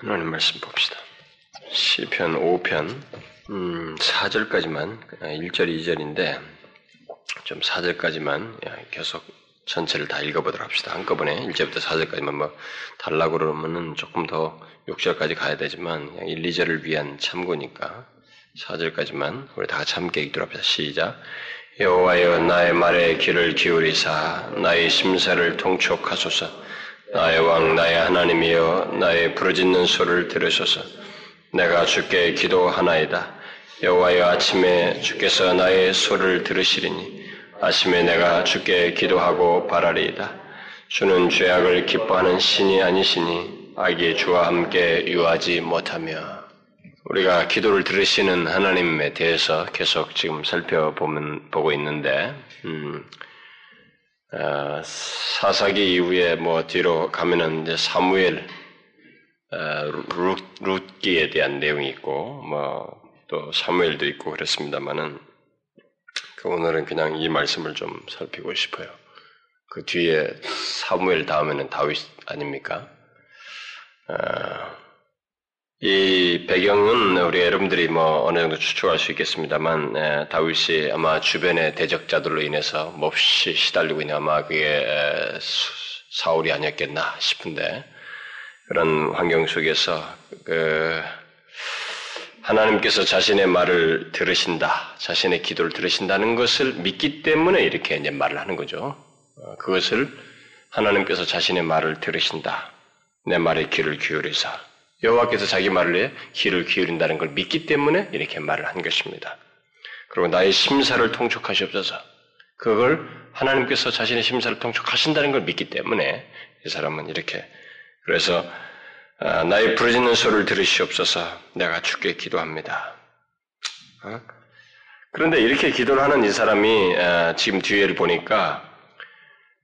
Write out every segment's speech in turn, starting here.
하나님 말씀 봅시다. 시편 5편 음, 4절까지만 1절 2절인데 좀 4절까지만 계속 전체를 다 읽어보도록 합시다. 한꺼번에 1절부터 4절까지만 뭐 달라고 그러면은 조금 더 6절까지 가야 되지만 1, 2절을 위한 참고니까 4절까지만 우리 다 같이 함께 읽도록 합시다. 시작. 여호와여 나의 말에 귀를 기울이사 나의 심사를 통촉하소서 나의 왕 나의 하나님이여 나의 부르짖는 소를 들으소서. 내가 주께 기도하나이다. 여호와여 아침에 주께서 나의 소를 들으시리니 아침에 내가 주께 기도하고 바라리이다. 주는 죄악을 기뻐하는 신이 아니시니 악이 주와 함께 유하지 못하며. 우리가 기도를 들으시는 하나님에 대해서 계속 지금 살펴보면 보고 있는데 음, 어, 사사기 이후에 뭐 뒤로 가면은 이제 사무엘 어, 룻, 룻기에 대한 내용이 있고 뭐 또 사무엘도 있고 그렇습니다만은 그 오늘은 그냥 이 말씀을 좀 살피고 싶어요. 그 뒤에 사무엘 다음에는 다윗 아닙니까? 어, 이 배경은 우리 여러분들이 뭐 어느 정도 추측할 수 있겠습니다만 에, 다윗이 아마 주변의 대적자들로 인해서 몹시 시달리고 있는 아마 그게 에, 사울이 아니었겠나 싶은데 그런 환경 속에서 그 하나님께서 자신의 말을 들으신다, 자신의 기도를 들으신다는 것을 믿기 때문에 이렇게 이제 말을 하는 거죠. 어, 그것을 하나님께서 자신의 말을 들으신다, 내 말에 귀를 기울이사 여호와께서 자기 말에 귀를 기울인다는 걸 믿기 때문에 이렇게 말을 한 것입니다. 그리고 나의 심사를 통촉하시옵소서. 그걸 하나님께서 자신의 심사를 통촉하신다는 걸 믿기 때문에 이 사람은 이렇게 그래서 아, 나의 부르짖는 소리를 들으시옵소서. 내가 주께 기도합니다. 어? 그런데 이렇게 기도를 하는 이 사람이 아, 지금 뒤에를 보니까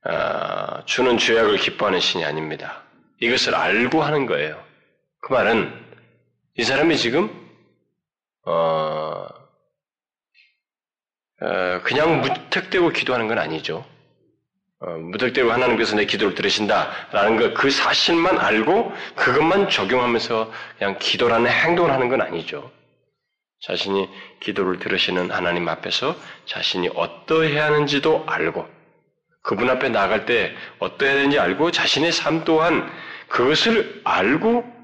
아, 주는 죄악을 기뻐하는 신이 아닙니다. 이것을 알고 하는 거예요. 그 말은 이 사람이 지금 어, 어, 그냥 무턱대고 기도하는 건 아니죠. 어, 무턱대고 하나님께서 내 기도를 들으신다라는 것, 그 사실만 알고 그것만 적용하면서 그냥 기도라는 행동을 하는 건 아니죠. 자신이 기도를 들으시는 하나님 앞에서 자신이 어떠해야 하는지도 알고 그분 앞에 나갈 때 어떠해야 되는지 알고 자신의 삶 또한 그것을 알고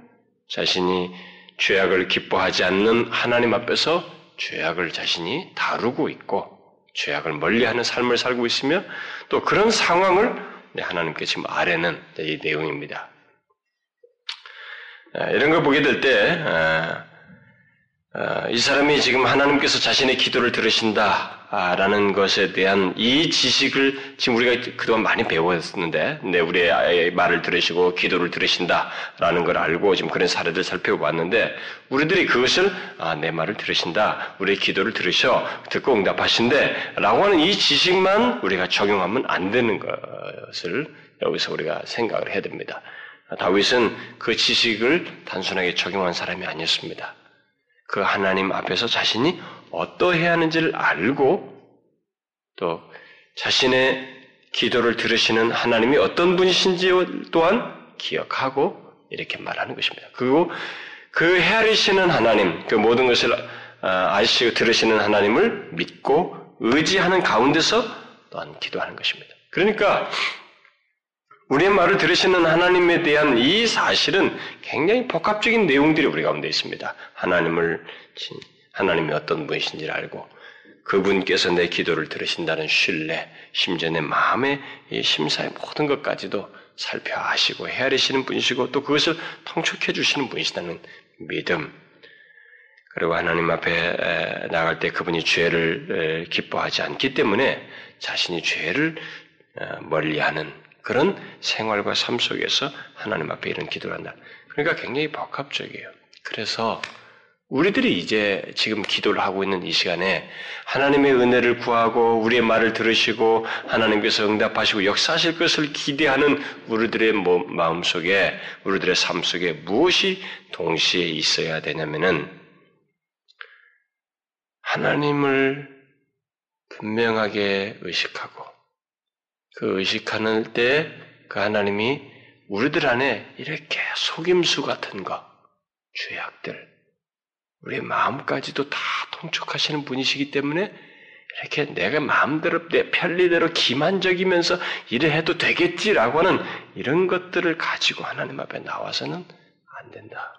자신이 죄악을 기뻐하지 않는 하나님 앞에서 죄악을 자신이 다루고 있고 죄악을 멀리하는 삶을 살고 있으며 또 그런 상황을 하나님께 지금 아래는 이 내용입니다. 이런 걸 보게 될 때 이 사람이 지금 하나님께서 자신의 기도를 들으신다. 라는 것에 대한 이 지식을 지금 우리가 그동안 많이 배웠었는데, 네, 우리의 말을 들으시고 기도를 들으신다라는 걸 알고 지금 그런 사례들 살펴봤는데, 우리들이 그것을, 아, 내 말을 들으신다. 우리의 기도를 들으셔. 듣고 응답하신대. 라고 하는 이 지식만 우리가 적용하면 안 되는 것을 여기서 우리가 생각을 해야 됩니다. 다윗은 그 지식을 단순하게 적용한 사람이 아니었습니다. 그 하나님 앞에서 자신이 어떠해야 하는지를 알고 또 자신의 기도를 들으시는 하나님이 어떤 분이신지 또한 기억하고 이렇게 말하는 것입니다. 그리고 그 헤아리시는 하나님, 그 모든 것을 아, 아시고 들으시는 하나님을 믿고 의지하는 가운데서 또한 기도하는 것입니다. 그러니까 우리의 말을 들으시는 하나님에 대한 이 사실은 굉장히 복합적인 내용들이 우리 가운데 있습니다. 하나님을 하나님이 어떤 분이신지를 알고 그분께서 내 기도를 들으신다는 신뢰, 심지어 내 마음의 이 심사의 모든 것까지도 살펴 하시고 헤아리시는 분이시고 또 그것을 통촉해 주시는 분이시다는 믿음. 그리고 하나님 앞에 나갈 때 그분이 죄를 기뻐하지 않기 때문에 자신이 죄를 어, 멀리하는 그런 생활과 삶 속에서 하나님 앞에 이런 기도를 한다. 그러니까 굉장히 복합적이에요. 그래서 우리들이 이제 지금 기도를 하고 있는 이 시간에 하나님의 은혜를 구하고 우리의 말을 들으시고 하나님께서 응답하시고 역사하실 것을 기대하는 우리들의 뭐 마음 속에 우리들의 삶 속에 무엇이 동시에 있어야 되냐면은 하나님을 분명하게 의식하고 그 의식하는 때 그 하나님이 우리들 안에 이렇게 속임수 같은 거, 죄악들, 우리의 마음까지도 다 통촉하시는 분이시기 때문에 이렇게 내가 마음대로 내 편리대로 기만적이면서 이래 해도 되겠지라고 하는 이런 것들을 가지고 하나님 앞에 나와서는 안 된다.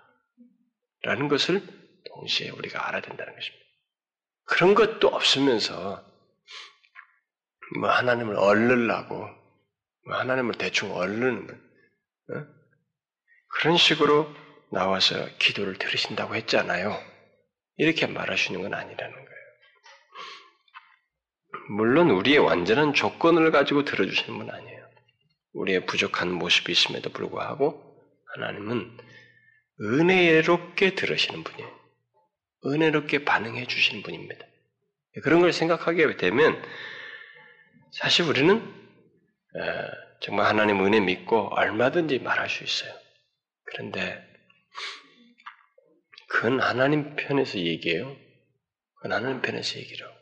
라는 것을 동시에 우리가 알아야 된다는 것입니다. 그런 것도 없으면서 뭐 하나님을 얼르려고 뭐 하나님을 대충 얼르는 어? 그런 식으로 나와서 기도를 들으신다고 했잖아요. 이렇게 말하시는 건 아니라는 거예요. 물론 우리의 완전한 조건을 가지고 들어주시는 분 아니에요. 우리의 부족한 모습이 있음에도 불구하고 하나님은 은혜롭게 들으시는 분이에요. 은혜롭게 반응해 주시는 분입니다. 그런 걸 생각하게 되면 사실 우리는 정말 하나님 은혜 믿고 얼마든지 말할 수 있어요. 그런데 그건 하나님 편에서 얘기해요. 그건 하나님 편에서 얘기라고.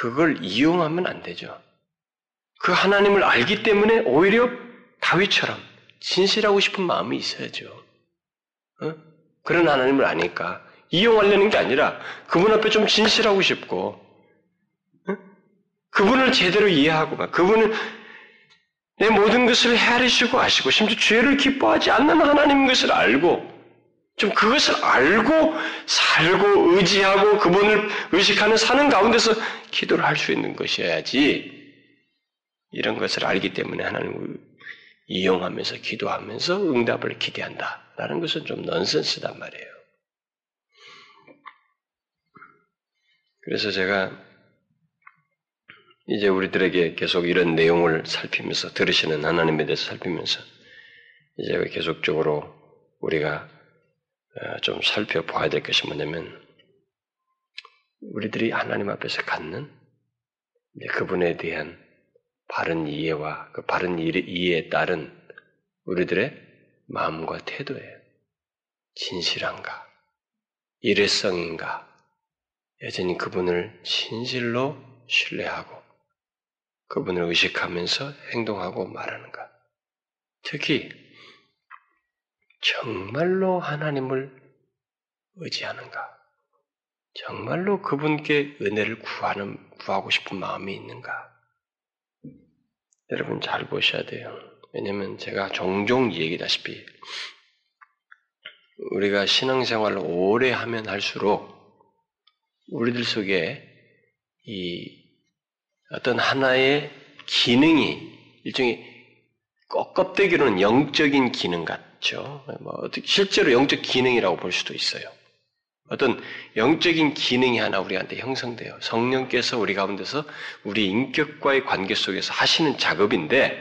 그걸 이용하면 안 되죠. 그 하나님을 알기 때문에 오히려 다윗처럼 진실하고 싶은 마음이 있어야죠. 어? 그런 하나님을 아니까 이용하려는 게 아니라 그분 앞에 좀 진실하고 싶고 어? 그분을 제대로 이해하고 그분은 내 모든 것을 헤아리시고 아시고 심지어 죄를 기뻐하지 않는 하나님인 것을 알고 좀 그것을 알고 살고 의지하고 그분을 의식하는 사는 가운데서 기도를 할 수 있는 것이어야지 이런 것을 알기 때문에 하나님을 이용하면서 기도하면서 응답을 기대한다라는 것은 좀 넌센스단 말이에요. 그래서 제가 이제 우리들에게 계속 이런 내용을 살피면서 들으시는 하나님에 대해서 살피면서 이제 계속적으로 우리가 어, 좀 살펴봐야 될 것이 뭐냐면 우리들이 하나님 앞에서 갖는 그분에 대한 바른 이해와 그 바른 이해에 따른 우리들의 마음과 태도예요. 진실한가? 일회성인가? 여전히 그분을 진실로 신뢰하고 그분을 의식하면서 행동하고 말하는가? 특히 정말로 하나님을 의지하는가? 정말로 그분께 은혜를 구하는, 구하고 싶은 마음이 있는가? 여러분 잘 보셔야 돼요. 왜냐면 제가 종종 얘기다시피 우리가 신앙생활을 오래 하면 할수록 우리들 속에 이 어떤 하나의 기능이 일종의 껍데기로는 영적인 기능 같죠. 뭐 실제로 영적 기능이라고 볼 수도 있어요. 어떤 영적인 기능이 하나 우리한테 형성돼요. 성령께서 우리 가운데서 우리 인격과의 관계 속에서 하시는 작업인데,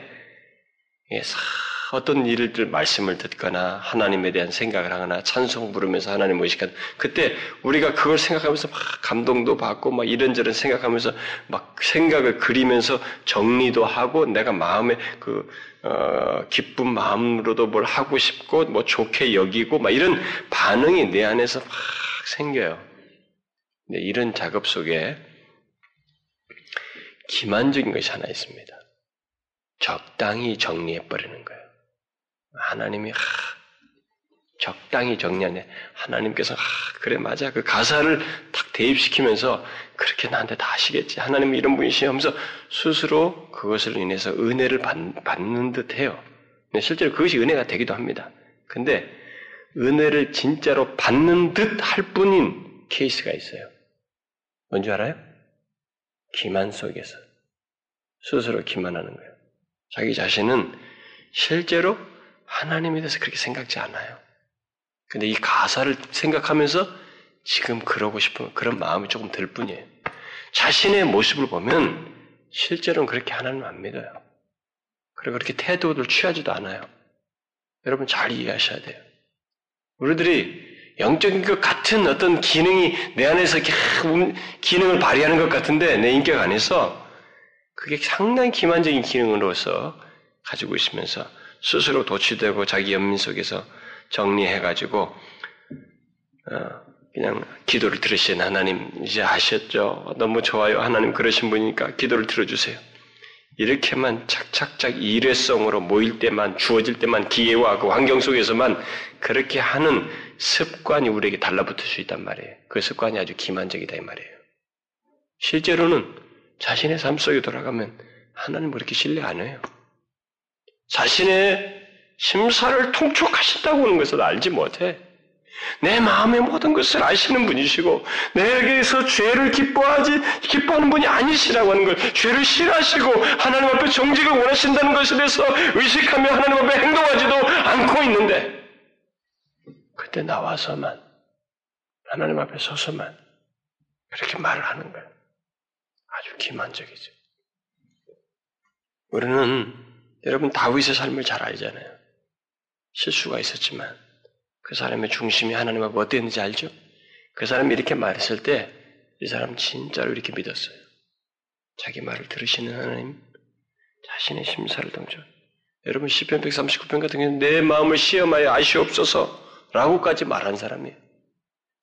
어떤 일들 말씀을 듣거나 하나님에 대한 생각을 하거나 찬송 부르면서 하나님 의식하는 그때 우리가 그걸 생각하면서 막 감동도 받고 막 이런저런 생각하면서 막 생각을 그리면서 정리도 하고 내가 마음에 그 어, 기쁜 마음으로도 뭘 하고 싶고 뭐 좋게 여기고 막 이런 반응이 내 안에서 막 생겨요. 네, 이런 작업 속에 기만적인 것이 하나 있습니다. 적당히 정리해 버리는 거예요. 하나님이 하, 적당히 정리하네. 하나님께서 하, 그래 맞아 그 가사를 탁 대입시키면서 그렇게 나한테 다 하시겠지. 하나님이 이런 분이시 하면서 스스로 그것을 인해서 은혜를 받, 받는 듯해요. 실제로 그것이 은혜가 되기도 합니다. 근데 은혜를 진짜로 받는 듯 할 뿐인 케이스가 있어요. 뭔지 알아요? 기만 속에서 스스로 기만하는 거예요. 자기 자신은 실제로 하나님에 대해서 그렇게 생각지 않아요. 근데 이 가사를 생각하면서 지금 그러고 싶은 그런 마음이 조금 들 뿐이에요. 자신의 모습을 보면 실제로는 그렇게 하나님 안 믿어요. 그리고 그렇게 태도를 취하지도 않아요. 여러분 잘 이해하셔야 돼요. 우리들이 영적인 것 같은 어떤 기능이 내 안에서 음, 기능을 발휘하는 것 같은데 내 인격 안에서 그게 상당히 기만적인 기능으로서 가지고 있으면서 스스로 도취되고 자기 연민 속에서 정리해가지고 어, 그냥 기도를 들으신 하나님 이제 아셨죠? 너무 좋아요. 하나님 그러신 분이니까 기도를 들어주세요. 이렇게만 착착착 일회성으로 모일 때만 주어질 때만 기회와 그 환경 속에서만 그렇게 하는 습관이 우리에게 달라붙을 수 있단 말이에요. 그 습관이 아주 기만적이다 이 말이에요. 실제로는 자신의 삶 속에 돌아가면 하나님 그렇게 신뢰 안 해요. 자신의 심사를 통촉하신다고 하는 것을 알지 못해. 내 마음의 모든 것을 아시는 분이시고 내게서 죄를 기뻐하지 기뻐하는 분이 아니시라고 하는 걸 죄를 싫어하시고 하나님 앞에 정직을 원하신다는 것에 대해서 의식하며 하나님 앞에 행동하지도 않고 있는데 그때 나와서만 하나님 앞에 서서만 그렇게 말을 하는 거예요. 아주 기만적이죠. 우리는 여러분 다윗의 삶을 잘 알잖아요. 실수가 있었지만 그 사람의 중심이 하나님 앞에 어땠는지 알죠? 그 사람이 이렇게 말했을 때 이 사람 진짜로 이렇게 믿었어요. 자기 말을 들으시는 하나님, 자신의 심사를 동조. 여러분 시편 139편 같은 경우는 내 마음을 시험하여 아시옵소서 라고까지 말한 사람이에요.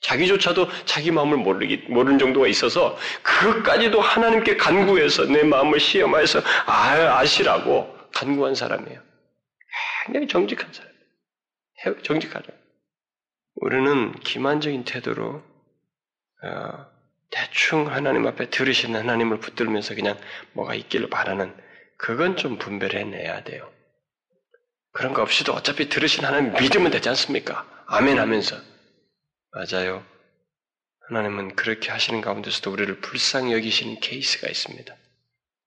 자기조차도 자기 마음을 모르기, 모르는 정도가 있어서 그것까지도 하나님께 간구해서 내 마음을 시험하여서 아, 아시라고 간구한 사람이에요. 굉장히 정직한 사람. 정직하죠. 우리는 기만적인 태도로 어, 대충 하나님 앞에 들으시는 하나님을 붙들면서 그냥 뭐가 있기를 바라는 그건 좀 분별해내야 돼요. 그런 거 없이도 어차피 들으신 하나님 믿으면 되지 않습니까? 아멘 하면서. 맞아요. 하나님은 그렇게 하시는 가운데서도 우리를 불쌍히 여기시는 케이스가 있습니다.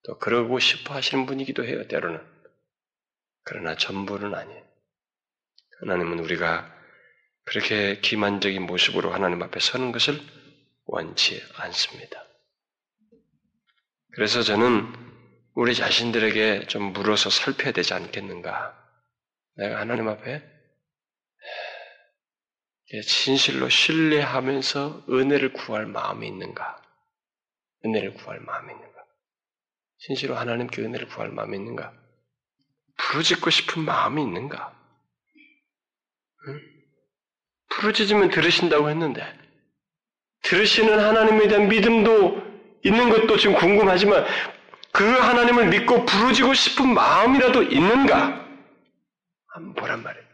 또 그러고 싶어 하시는 분이기도 해요, 때로는. 그러나 전부는 아니에요. 하나님은 우리가 그렇게 기만적인 모습으로 하나님 앞에 서는 것을 원치 않습니다. 그래서 저는 우리 자신들에게 좀 물어서 살펴야 되지 않겠는가. 내가 하나님 앞에 진실로 신뢰하면서 은혜를 구할 마음이 있는가? 은혜를 구할 마음이 있는가? 진실로 하나님께 은혜를 구할 마음이 있는가? 부르짖고 싶은 마음이 있는가? 응? 부르짖으면 들으신다고 했는데 들으시는 하나님에 대한 믿음도 있는 것도 지금 궁금하지만 그 하나님을 믿고 부르짖고 싶은 마음이라도 있는가? 한번 보란 말이에요.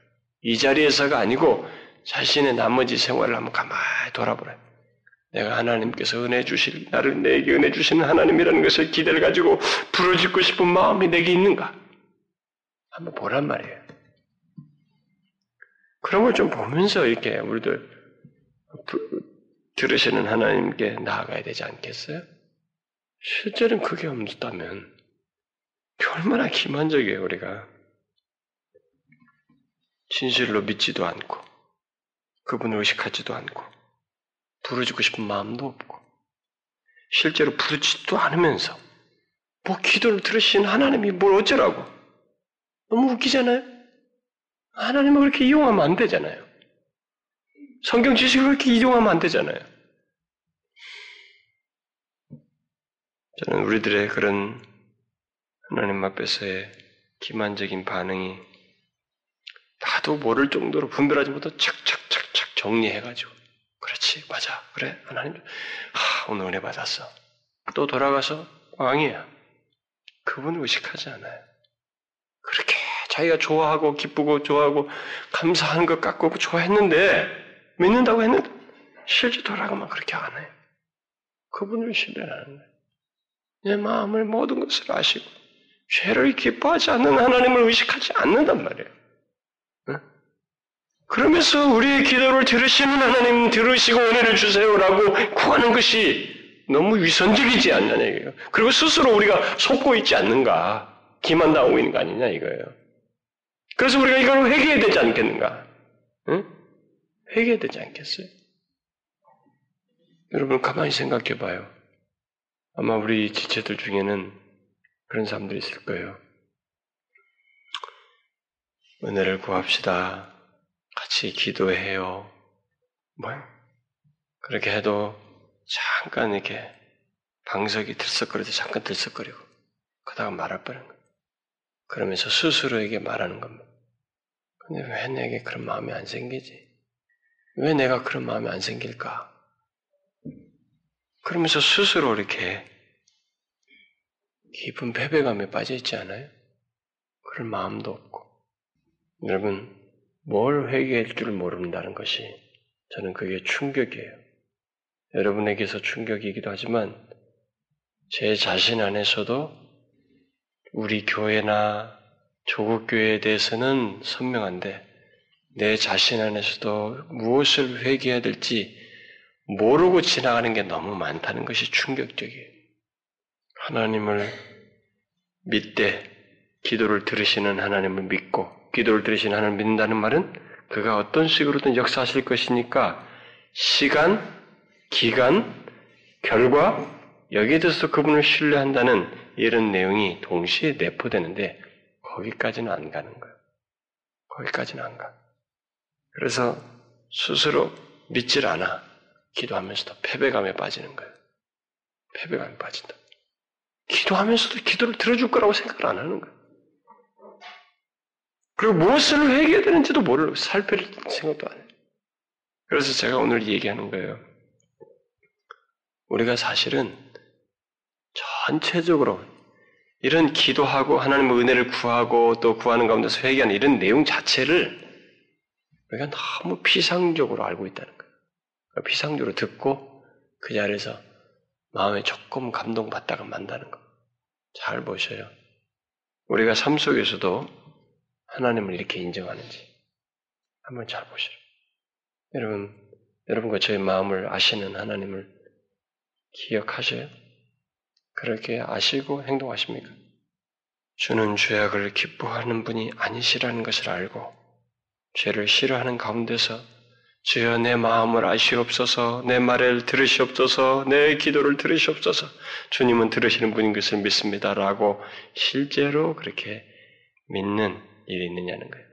이 자리에서가 아니고 자신의 나머지 생활을 한번 가만히 돌아보라. 내가 하나님께서 은혜 주실, 나를 내게 은혜 주시는 하나님이라는 것을 기대를 가지고 부르짖고 싶은 마음이 내게 있는가? 한번 보란 말이에요. 그런 걸 좀 보면서 이렇게 우리들 들으시는 하나님께 나아가야 되지 않겠어요? 실제는 그게 없다면 얼마나 기만적이에요, 우리가. 진실로 믿지도 않고, 그분을 의식하지도 않고, 부르짖고 싶은 마음도 없고, 실제로 부르짖지도 않으면서, 뭐 기도를 들으신 하나님이 뭘 어쩌라고. 너무 웃기잖아요? 하나님을 그렇게 이용하면 안 되잖아요. 성경 지식을 그렇게 이용하면 안 되잖아요. 저는 우리들의 그런 하나님 앞에서의 기만적인 반응이 나도 모를 정도로 분별하지 못하고 착착착착 정리해가지고 그렇지 맞아 그래 하나님 하, 오늘 은혜 받았어 또 돌아가서 왕이야 그분을 의식하지 않아요 그렇게 자기가 좋아하고 기쁘고 좋아하고 감사하는 것 같고 좋아했는데 믿는다고 했는데 실제 돌아가면 그렇게 안 해요. 그분을 신뢰하는 거예요. 내 마음을 모든 것을 아시고 죄를 기뻐하지 않는 하나님을 의식하지 않는단 말이에요. 그러면서 우리의 기도를 들으시는 하나님 들으시고 은혜를 주세요라고 구하는 것이 너무 위선적이지 않느냐 이거예요. 그리고 스스로 우리가 속고 있지 않는가 기만 나오고 있는 거 아니냐 이거예요. 그래서 우리가 이걸 회개해야 되지 않겠는가? 응? 회개해야 되지 않겠어요? 여러분 가만히 생각해 봐요. 아마 우리 지체들 중에는 그런 사람들이 있을 거예요. 은혜를 구합시다. 같이 기도해요. 뭐 그렇게 해도 잠깐 이렇게 방석이 들썩거리도 잠깐 들썩거리고 그다가 말할 뻔한 거예요. 그러면서 스스로에게 말하는 겁니다. 근데 왜 내게 그런 마음이 안 생기지? 왜 내가 그런 마음이 안 생길까? 그러면서 스스로 이렇게 깊은 패배감에 빠져 있지 않아요? 그런 마음도 없고. 여러분, 뭘 회개할 줄 모른다는 것이 저는 그게 충격이에요. 여러분에게서 충격이기도 하지만 제 자신 안에서도 우리 교회나 조국 교회에 대해서는 선명한데 내 자신 안에서도 무엇을 회개해야 될지 모르고 지나가는 게 너무 많다는 것이 충격적이에요. 하나님을 믿되 기도를 들으시는 하나님을 믿고 기도를 들으시는 하나님을 믿는다는 말은 그가 어떤 식으로든 역사하실 것이니까 시간, 기간, 결과 여기에 대해서 그분을 신뢰한다는 이런 내용이 동시에 내포되는데 거기까지는 안 가는 거예요. 거기까지는 안 가. 그래서 스스로 믿질 않아. 기도하면서도 패배감에 빠지는 거예요. 패배감에 빠진다. 기도하면서도 기도를 들어줄 거라고 생각을 안 하는 거예요. 그리고 무엇을 회개해야 되는지도 모르고 살필 생각도 안 해요. 그래서 제가 오늘 얘기하는 거예요. 우리가 사실은 전체적으로 이런 기도하고 하나님의 은혜를 구하고 또 구하는 가운데서 회개하는 이런 내용 자체를 우리가 너무 피상적으로 알고 있다는 거예요. 피상적으로 듣고 그 자리에서 마음에 조금 감동받다가 만다는 거. 잘 보셔요. 우리가 삶 속에서도 하나님을 이렇게 인정하는지 한번 잘 보시라. 여러분, 여러분과 저의 마음을 아시는 하나님을 기억하셔요? 그렇게 아시고 행동하십니까? 주는 죄악을 기뻐하는 분이 아니시라는 것을 알고 죄를 싫어하는 가운데서 주여 내 마음을 아시옵소서, 내 말을 들으시옵소서, 내 기도를 들으시옵소서, 주님은 들으시는 분인 것을 믿습니다. 라고 실제로 그렇게 믿는 일이 있느냐는 거예요.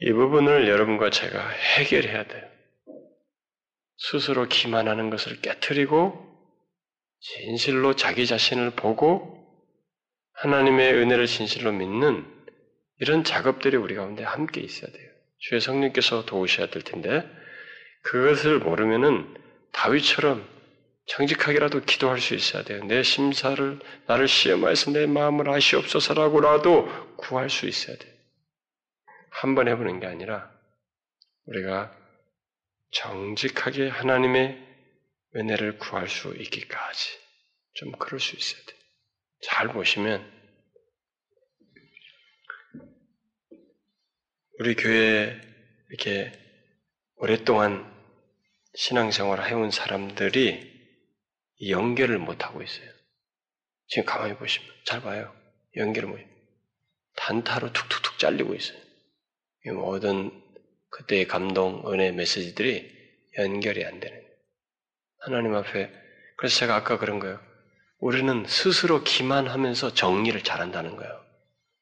이 부분을 여러분과 제가 해결해야 돼요. 스스로 기만하는 것을 깨뜨리고 진실로 자기 자신을 보고 하나님의 은혜를 진실로 믿는 이런 작업들이 우리 가운데 함께 있어야 돼요. 주의 성령께서 도우셔야 될 텐데 그것을 모르면은 다윗처럼 정직하게라도 기도할 수 있어야 돼요. 내 심사를 나를 시험하여서 내 마음을 아시옵소서라고라도 구할 수 있어야 돼요. 한 번 해보는 게 아니라 우리가 정직하게 하나님의 은혜를 구할 수 있기까지 좀 그럴 수 있어야 돼. 잘 보시면 우리 교회에 이렇게 오랫동안 신앙생활을 해온 사람들이 연결을 못 하고 있어요. 지금 가만히 보시면 잘 봐요. 연결을 못 단타로 툭툭툭 잘리고 있어요. 모든 그때의 감동, 은혜 메시지들이 연결이 안 되는. 하나님 앞에 그래서 제가 아까 그런 거예요. 우리는 스스로 기만하면서 정리를 잘한다는 거예요.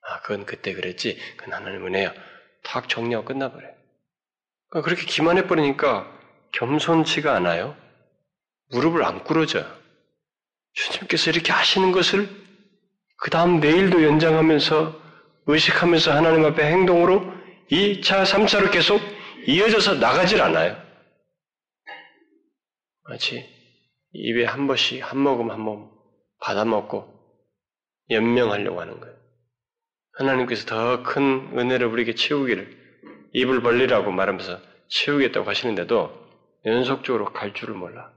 아, 그건 그때 그랬지. 그건 하나님 은혜야. 탁 정리하고 끝나버려요. 그러니까 그렇게 기만해버리니까 겸손치가 않아요. 무릎을 안 꿇어져요. 주님께서 이렇게 하시는 것을 그 다음 내일도 연장하면서 의식하면서 하나님 앞에 행동으로 2차, 3차로 계속 이어져서 나가질 않아요. 마치 입에 한 번씩 한 모금 한 모금 받아먹고 연명하려고 하는 거예요. 하나님께서 더 큰 은혜를 우리에게 채우기를 입을 벌리라고 말하면서 채우겠다고 하시는데도 연속적으로 갈 줄을 몰라.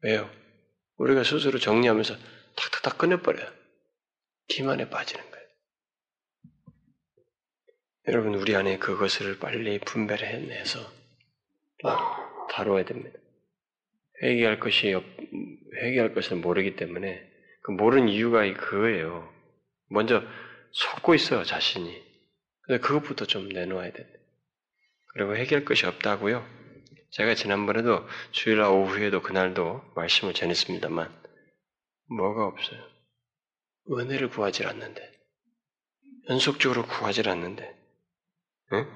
왜요? 우리가 스스로 정리하면서 탁탁탁 꺼내버려요. 기만에 빠지는 거예요. 여러분, 우리 안에 그것을 빨리 분별해내서 다뤄야 됩니다. 회개할 것이, 회개할 것을 모르기 때문에 그 모르는 이유가 그거예요. 먼저 속고 있어요, 자신이. 근데 그것부터 좀 내놓아야 돼. 그리고 해결할 것이 없다고요. 제가 지난번에도 주일날 오후에도 그날도 말씀을 전했습니다만 뭐가 없어요. 은혜를 구하지 않는데 연속적으로 구하지 않는데 응?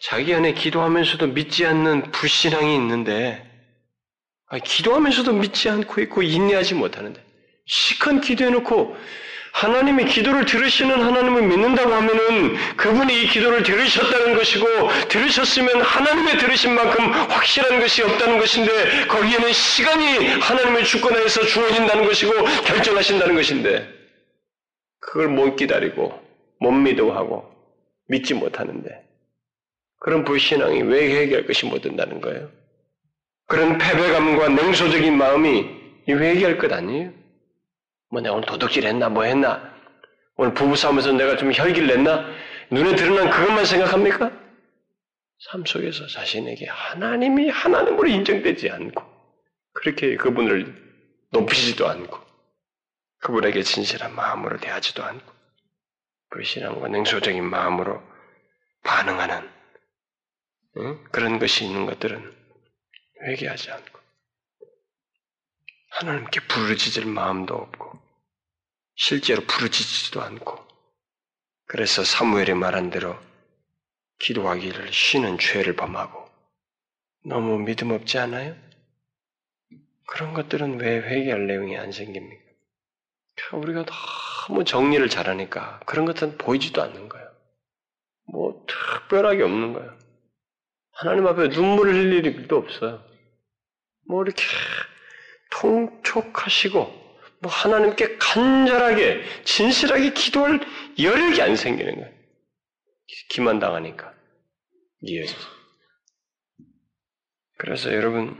자기 안에 기도하면서도 믿지 않는 불신앙이 있는데 기도하면서도 믿지 않고 있고 인내하지 못하는데 시큰 기도해놓고 하나님이 기도를 들으시는 하나님을 믿는다고 하면은 그분이 이 기도를 들으셨다는 것이고 들으셨으면 하나님의 들으신 만큼 확실한 것이 없다는 것인데 거기에는 시간이 하나님의 주권에서 주어진다는 것이고 결정하신다는 것인데 그걸 못 기다리고 못 믿어하고 믿지 못하는데. 그런 불신앙이 왜 회개할 것이 못 된다는 거예요? 그런 패배감과 냉소적인 마음이 회개할 것 아니에요? 뭐 내가 오늘 도둑질 했나 뭐 했나 오늘 부부싸움에서 내가 좀 혈기를 냈나 눈에 드러난 그것만 생각합니까? 삶 속에서 자신에게 하나님이 하나님으로 인정되지 않고 그렇게 그분을 높이지도 않고 그분에게 진실한 마음으로 대하지도 않고 불신앙과 냉소적인 마음으로 반응하는 응? 그런 것이 있는 것들은 회개하지 않고 하나님께 부르짖을 마음도 없고 실제로 부르짖지도 않고 그래서 사무엘이 말한 대로 기도하기를 쉬는 죄를 범하고 너무 믿음 없지 않아요? 그런 것들은 왜 회개할 내용이 안 생깁니까? 우리가 너무 정리를 잘하니까 그런 것들은 보이지도 않는 거예요. 뭐 특별하게 없는 거예요. 하나님 앞에 눈물을 흘릴 일도 없어요. 뭐 이렇게 통촉하시고 뭐 하나님께 간절하게 진실하게 기도할 여력이 안 생기는 거예요. 기만 당하니까 이해해서. 그래서 여러분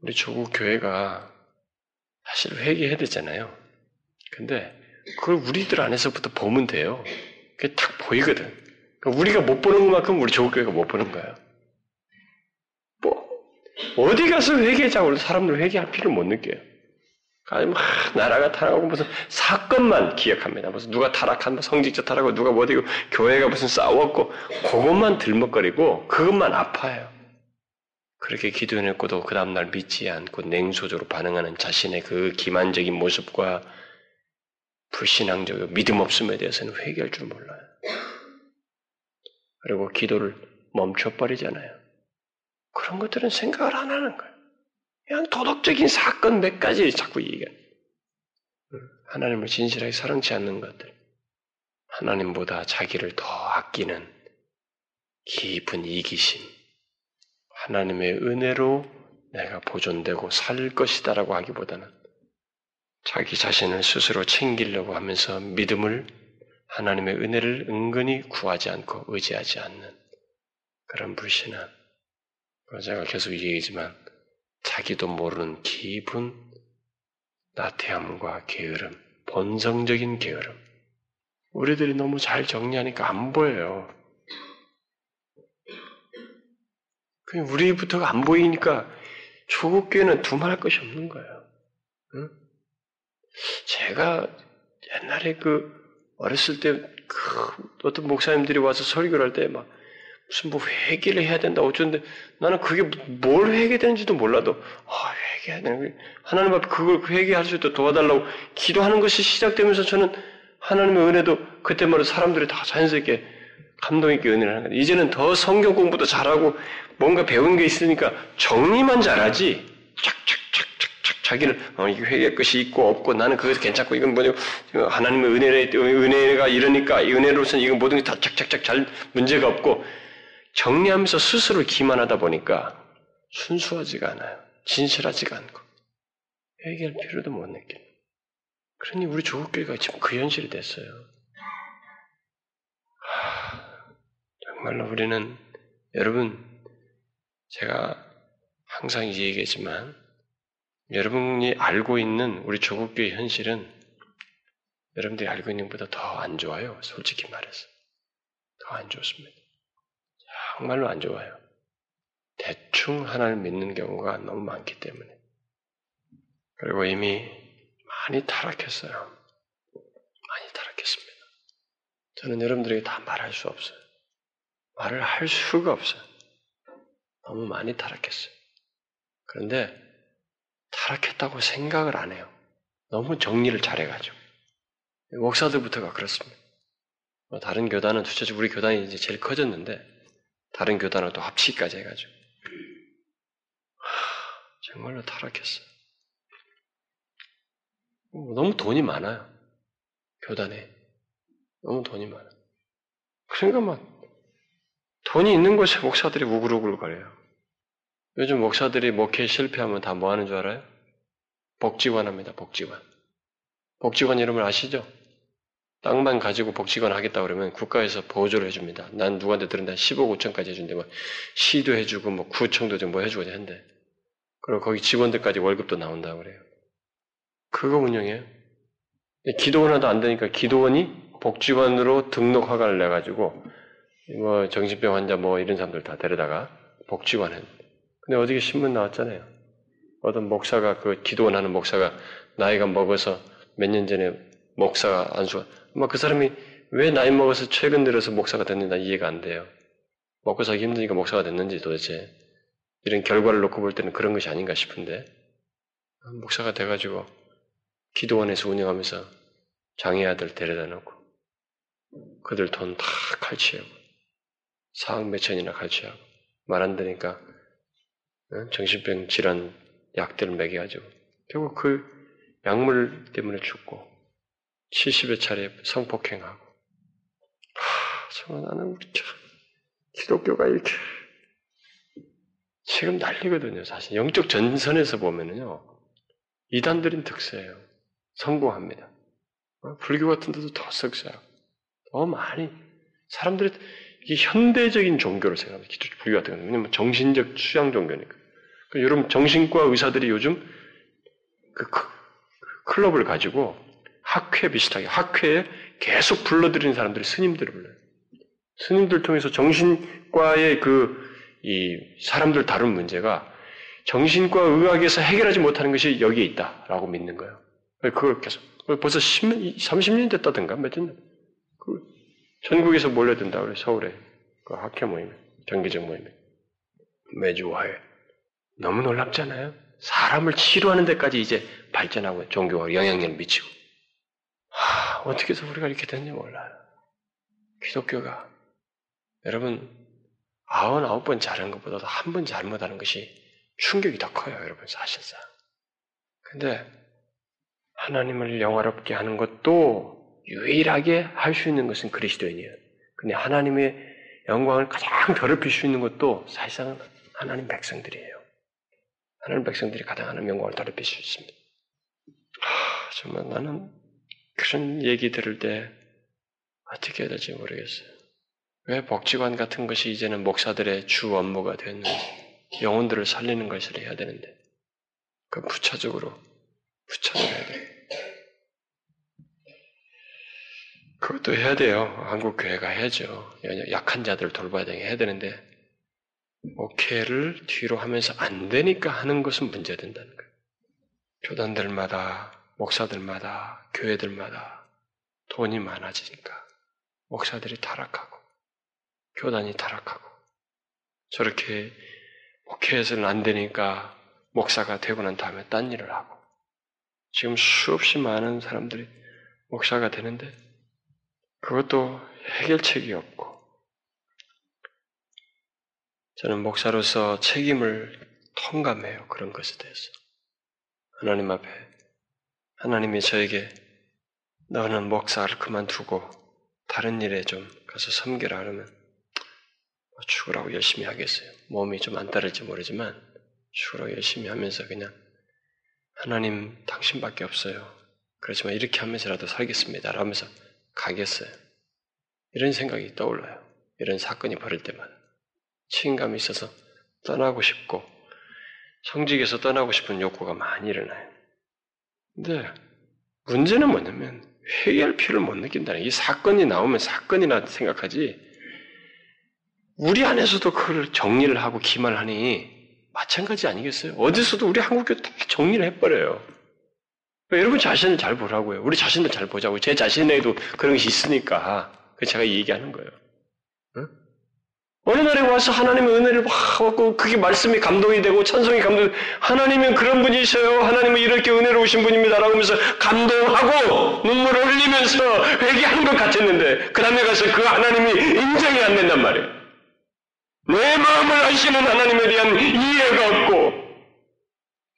우리 조국 교회가 사실 회개해야 되잖아요. 근데 그걸 우리들 안에서부터 보면 돼요. 그게 딱 보이거든. 그러니까 우리가 못 보는 것만큼 우리 조국 교회가 못 보는 거예요. 뭐 어디 가서 회개자고 사람들 회개할 필요를 못 느껴요. 아니, 막, 나라가 타락하고 무슨 사건만 기억합니다. 무슨 누가 타락한, 성직자 타락하고 누가 뭐 어디고 교회가 무슨 싸웠고, 그것만 들먹거리고, 그것만 아파요. 그렇게 기도해놓고도 그 다음날 믿지 않고 냉소적으로 반응하는 자신의 그 기만적인 모습과 불신앙적, 믿음 없음에 대해서는 회개할 줄 몰라요. 그리고 기도를 멈춰버리잖아요. 그런 것들은 생각을 안 하는 거예요. 그냥 도덕적인 사건 몇 가지 자꾸 얘기해. 하나님을 진실하게 사랑치 않는 것들. 하나님보다 자기를 더 아끼는 깊은 이기심. 하나님의 은혜로 내가 보존되고 살 것이다라고 하기보다는 자기 자신을 스스로 챙기려고 하면서 믿음을 하나님의 은혜를 은근히 구하지 않고 의지하지 않는 그런 불신한 제가 계속 얘기지만 자기도 모르는 깊은 나태함과 게으름, 본성적인 게으름. 우리들이 너무 잘 정리하니까 안 보여요. 그냥 우리부터가 안 보이니까 조국 교회는 두말할 것이 없는 거예요. 응? 제가 옛날에 그 어렸을 때 그 어떤 목사님들이 와서 설교를 할 때 막 무슨 뭐 회개를 해야 된다 어쩌는데 나는 그게 뭘 회개되는지도 몰라도 아 회개해야 되는 하나님 앞에 그걸 회개할 수 있도록 도와달라고 기도하는 것이 시작되면서 저는 하나님의 은혜도 그때마다 사람들이 다 자연스럽게 감동 있게 은혜를 하는 거예요. 이제는 더 성경 공부도 잘하고 뭔가 배운 게 있으니까 정리만 잘하지. 착착착착착 자기를 어, 이게 회개할 것이 있고 없고 나는 그것도 괜찮고 이건 뭐냐 하나님의 은혜를 은혜가 이러니까 이 은혜로서는 이건 모든 게 다 착착착 잘 문제가 없고 정리하면서 스스로 기만하다 보니까 순수하지가 않아요. 진실하지가 않고 회개할 필요도 못 느끼는. 그러니 우리 조국교회가 지금 그 현실이 됐어요. 정말로 우리는 여러분 제가 항상 이 얘기했지만 여러분이 알고 있는 우리 조국교회 현실은 여러분들이 알고 있는 것보다 더 안 좋아요. 솔직히 말해서. 더 안 좋습니다. 정말로 안 좋아요. 대충 하나를 믿는 경우가 너무 많기 때문에. 그리고 이미 많이 타락했어요. 많이 타락했습니다. 저는 여러분들에게 다 말할 수 없어요. 말을 할 수가 없어요. 너무 많이 타락했어요. 그런데 타락했다고 생각을 안 해요. 너무 정리를 잘해가지고. 목사들부터가 그렇습니다. 뭐 다른 교단은 두차적 우리 교단이 이제 제일 커졌는데 다른 교단하고 또 합치기까지 해가지고 하, 정말로 타락했어요. 너무 돈이 많아요. 교단에 너무 돈이 많아. 그러니까 막 돈이 있는 곳에 목사들이 우글우글 거려요. 요즘 목사들이 목회 실패하면 다 뭐 하는 줄 알아요? 복지관 합니다, 복지관. 복지관 이름을 아시죠? 땅만 가지고 복지관 하겠다 그러면 국가에서 보조를 해줍니다. 난 누구한테 들은 다 15억 5천까지 해준대. 뭐 시도 해주고 뭐 구청도 좀 뭐 해주고 한대. 그리고 거기 직원들까지 월급도 나온다 그래요. 그거 운영해요. 기도원 하도 안 되니까 기도원이 복지관으로 등록 허가를 내 가지고 뭐 정신병 환자 뭐 이런 사람들 다 데려다가 복지관에. 근데 어저께 신문 나왔잖아요. 어떤 목사가 그 기도원 하는 목사가 나이가 먹어서 몇 년 전에 목사가 안수가 아마 그 사람이 왜 나이 먹어서 최근 들어서 목사가 됐는지 나 이해가 안 돼요. 먹고 살기 힘드니까 목사가 됐는지 도대체 이런 결과를 놓고 볼 때는 그런 것이 아닌가 싶은데 목사가 돼가지고 기도원에서 운영하면서 장애 아들 데려다 놓고 그들 돈다 칼취하고 사억 몇천이나 칼취하고 말 안 되니까 정신병 질환 약들을 먹여가지고 결국 그 약물 때문에 죽고 70여 차례 성폭행하고 하, 정말 나는 우리 참 기독교가 이렇게 지금 난리거든요. 사실 영적 전선에서 보면은요 이단들인 특세예요. 성공합니다. 어, 불교 같은 데도 더 썩어요. 더 많이 사람들이 이게 현대적인 종교를 생각합니다. 기독교 불교 같은 경우는 왜냐면 정신적 수양 종교니까. 그러니까 여러분 정신과 의사들이 요즘 그 클럽을 가지고 학회 비슷하게 학회에 계속 불러들이는 사람들이 스님들을 불러요. 스님들 통해서 정신과의 그 이 사람들 다룬 문제가 정신과 의학에서 해결하지 못하는 것이 여기에 있다라고 믿는 거예요. 그걸 계속 벌써 10년, 30년 됐다든가 몇 년. 그 전국에서 몰려든다 그래 서울에 그 학회 모임에 정기적 모임에 매주 화요일 너무 놀랍잖아요. 사람을 치료하는 데까지 이제 발전하고 종교가 영향력을 미치고 하, 어떻게 해서 우리가 이렇게 됐는지 몰라요. 기독교가 여러분 아흔아홉 번 잘한 것보다도 한 번 잘못하는 것이 충격이 더 커요, 여러분 사실상. 근데 하나님을 영화롭게 하는 것도 유일하게 할 수 있는 것은 그리스도인이에요. 근데 하나님의 영광을 가장 더럽힐 수 있는 것도 사실상 하나님 백성들이에요. 하나님 백성들이 가장 하나님 영광을 더럽힐 수 있습니다. 하, 정말 나는 그런 얘기 들을 때 어떻게 해야 될지 모르겠어요. 왜 복지관 같은 것이 이제는 목사들의 주 업무가 됐는지 영혼들을 살리는 것을 해야 되는데 그 부차적으로 부차적으로 해야 돼요. 그것도 해야 돼요. 한국 교회가 해야죠. 약한 자들을 돌봐야 되게 해야 되는데 목회를 뒤로 하면서 안 되니까 하는 것은 문제된다는 거예요. 교단들마다 목사들마다 교회들마다 돈이 많아지니까 목사들이 타락하고 교단이 타락하고 저렇게 목회에서는 안 되니까 목사가 되고 난 다음에 딴 일을 하고 지금 수없이 많은 사람들이 목사가 되는데 그것도 해결책이 없고 저는 목사로서 책임을 통감해요. 그런 것에 대해서. 하나님 앞에 하나님이 저에게 너는 목사를 그만두고 다른 일에 좀 가서 섬기라 하면 뭐 죽으라고 열심히 하겠어요. 몸이 좀 안 따를지 모르지만 죽으라고 열심히 하면서 그냥 하나님 당신밖에 없어요. 그렇지만 이렇게 하면서라도 살겠습니다. 라면서 가겠어요. 이런 생각이 떠올라요. 이런 사건이 벌일 때마다. 책임감이 있어서 떠나고 싶고, 성직에서 떠나고 싶은 욕구가 많이 일어나요. 근데 문제는 뭐냐면 회개할 필요를 못 느낀다는 이 사건이 나오면 사건이나 생각하지 우리 안에서도 그걸 정리를 하고 기만하니 마찬가지 아니겠어요? 어디서도 우리 한국교 다 정리를 해버려요. 여러분 자신을 잘 보라고요. 우리 자신을 잘 보자고. 제 자신에도 그런 것이 있으니까. 그 제가 얘기하는 거예요. 응? 어느 날에 와서 하나님의 은혜를 막 받고 그게 말씀이 감동이 되고 찬송이 감동. 하나님은 그런 분이셔요. 하나님은 이렇게 은혜로우신 분입니다라고 하면서 감동하고 눈물을 흘리면서 회개하는 것 같았는데 그 다음에 가서 그 하나님이 인정이 안 된단 말이에요. 내 마음을 아시는 하나님에 대한 이해가 없고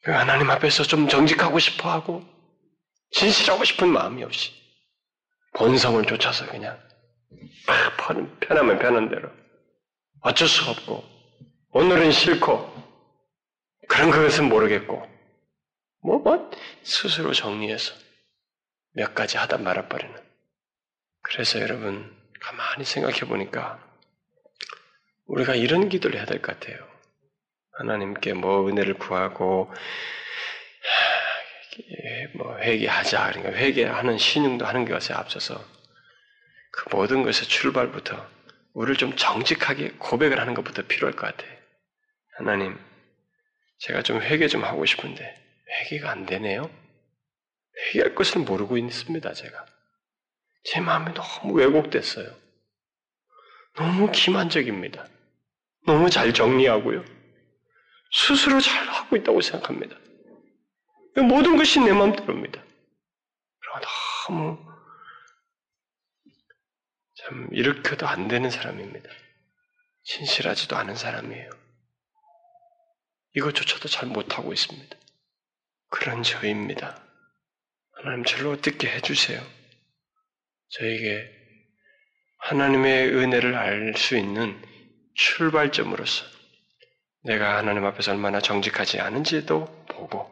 그 하나님 앞에서 좀 정직하고 싶어 하고 진실하고 싶은 마음이 없이 본성을 쫓아서 그냥 편하면 편한 대로 어쩔 수 없고 오늘은 싫고 그런 그것은 모르겠고 뭐, 뭐 스스로 정리해서 몇 가지 하다 말아버리는 그래서 여러분, 가만히 생각해 보니까 우리가 이런 기도를 해야 될 것 같아요. 하나님께 뭐 은혜를 구하고 뭐 회개하자 그러니까 회개하는 신용도 하는 것에 앞서서 그 모든 것의 출발부터 우리를 좀 정직하게 고백을 하는 것부터 필요할 것 같아요. 하나님, 제가 좀 회개 좀 하고 싶은데 회개가 안 되네요. 회개할 것을 모르고 있습니다. 제가 제 마음이 너무 왜곡됐어요. 너무 기만적입니다. 너무 잘 정리하고요. 스스로 잘 하고 있다고 생각합니다. 모든 것이 내 마음대로입니다. 그러나 너무 참 이렇게도 안 되는 사람입니다. 진실하지도 않은 사람이에요. 이것조차도 잘 못하고 있습니다. 그런 저입니다. 하나님 저를 어떻게 해주세요. 저에게 하나님의 은혜를 알 수 있는 출발점으로서 내가 하나님 앞에서 얼마나 정직하지 않은지도 보고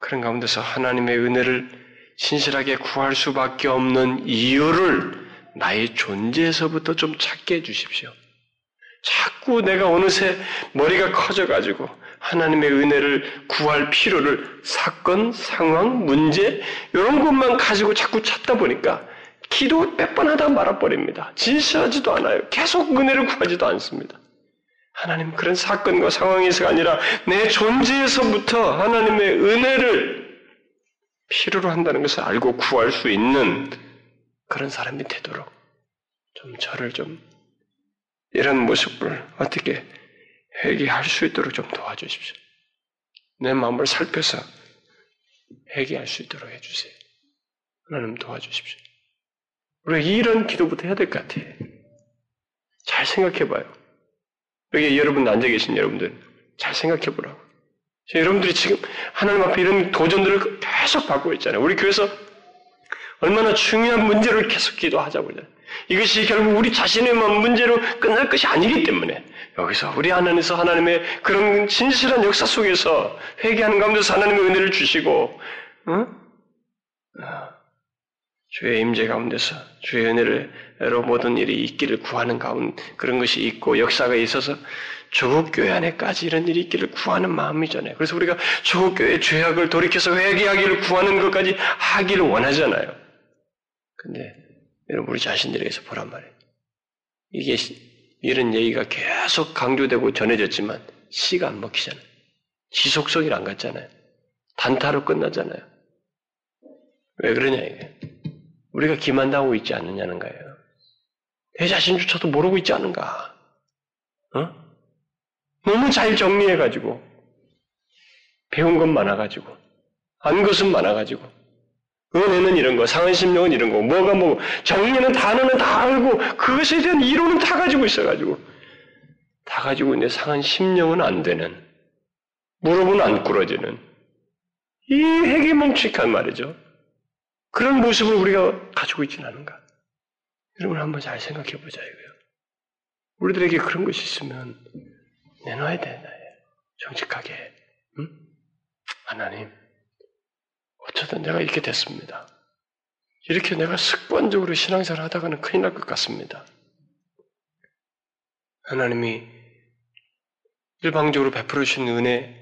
그런 가운데서 하나님의 은혜를 신실하게 구할 수밖에 없는 이유를 나의 존재에서부터 좀 찾게 해주십시오. 자꾸 내가 어느새 머리가 커져가지고 하나님의 은혜를 구할 필요를 사건, 상황, 문제 이런 것만 가지고 자꾸 찾다 보니까 기도 몇 번 하다 말아버립니다. 진실하지도 않아요. 계속 은혜를 구하지도 않습니다. 하나님 그런 사건과 상황에서가 아니라 내 존재에서부터 하나님의 은혜를 필요로 한다는 것을 알고 구할 수 있는 그런 사람이 되도록 좀 저를 좀 이런 모습을 어떻게 회개할 수 있도록 좀 도와주십시오. 내 마음을 살펴서 회개할 수 있도록 해주세요. 하나님 도와주십시오. 우리가 이런 기도부터 해야 될 것 같아요. 잘 생각해봐요. 여기 여러분 앉아 계신 여러분들 잘 생각해 보라고. 여러분들이 지금 하나님 앞에 이런 도전들을 계속 받고 있잖아요. 우리 교회에서 얼마나 중요한 문제를 계속 기도하자고 그러잖아요. 이것이 결국 우리 자신의 문제로 끝날 것이 아니기 때문에 여기서 우리 하나님에서 하나님의 그런 진실한 역사 속에서 회개하는 가운데서 하나님의 은혜를 주시고 어? 주의 임재 가운데서 주의 은혜로 모든 일이 있기를 구하는 가운 그런 것이 있고 역사가 있어서 조국 교회 안에까지 이런 일이 있기를 구하는 마음이잖아요. 그래서 우리가 조국 교회 죄악을 돌이켜서 회개하기를 구하는 것까지 하기를 원하잖아요. 근데 여러분 우리 자신들에게서 보란 말이에요. 이게 이런 얘기가 계속 강조되고 전해졌지만 씨가 안 먹히잖아요. 지속성이 안 갔잖아요. 단타로 끝나잖아요. 왜 그러냐 이게. 우리가 기만당하고 있지 않느냐는 거예요. 내 자신조차도 모르고 있지 않은가. 어? 너무 잘 정리해가지고, 배운 건 많아가지고, 안 것은 많아가지고, 은혜는 이런 거, 상한 심령은 이런 거, 뭐가 뭐, 정리는 단어는 다 알고, 그것에 대한 이론은 다 가지고 있어가지고, 다 가지고 있는데 상한 심령은 안 되는, 무릎은 안 꿇어지는, 이 핵이 뭉칙한 말이죠. 그런 모습을 우리가 가지고 있지는 않은가? 여러분 한번 잘 생각해 보자 이거요. 우리들에게 그런 것이 있으면 내놔야 되나 정직하게. 응? 하나님, 어쩌다 내가 이렇게 됐습니다. 이렇게 내가 습관적으로 신앙생활 하다가는 큰일 날 것 같습니다. 하나님이 일방적으로 베풀어 주신 은혜,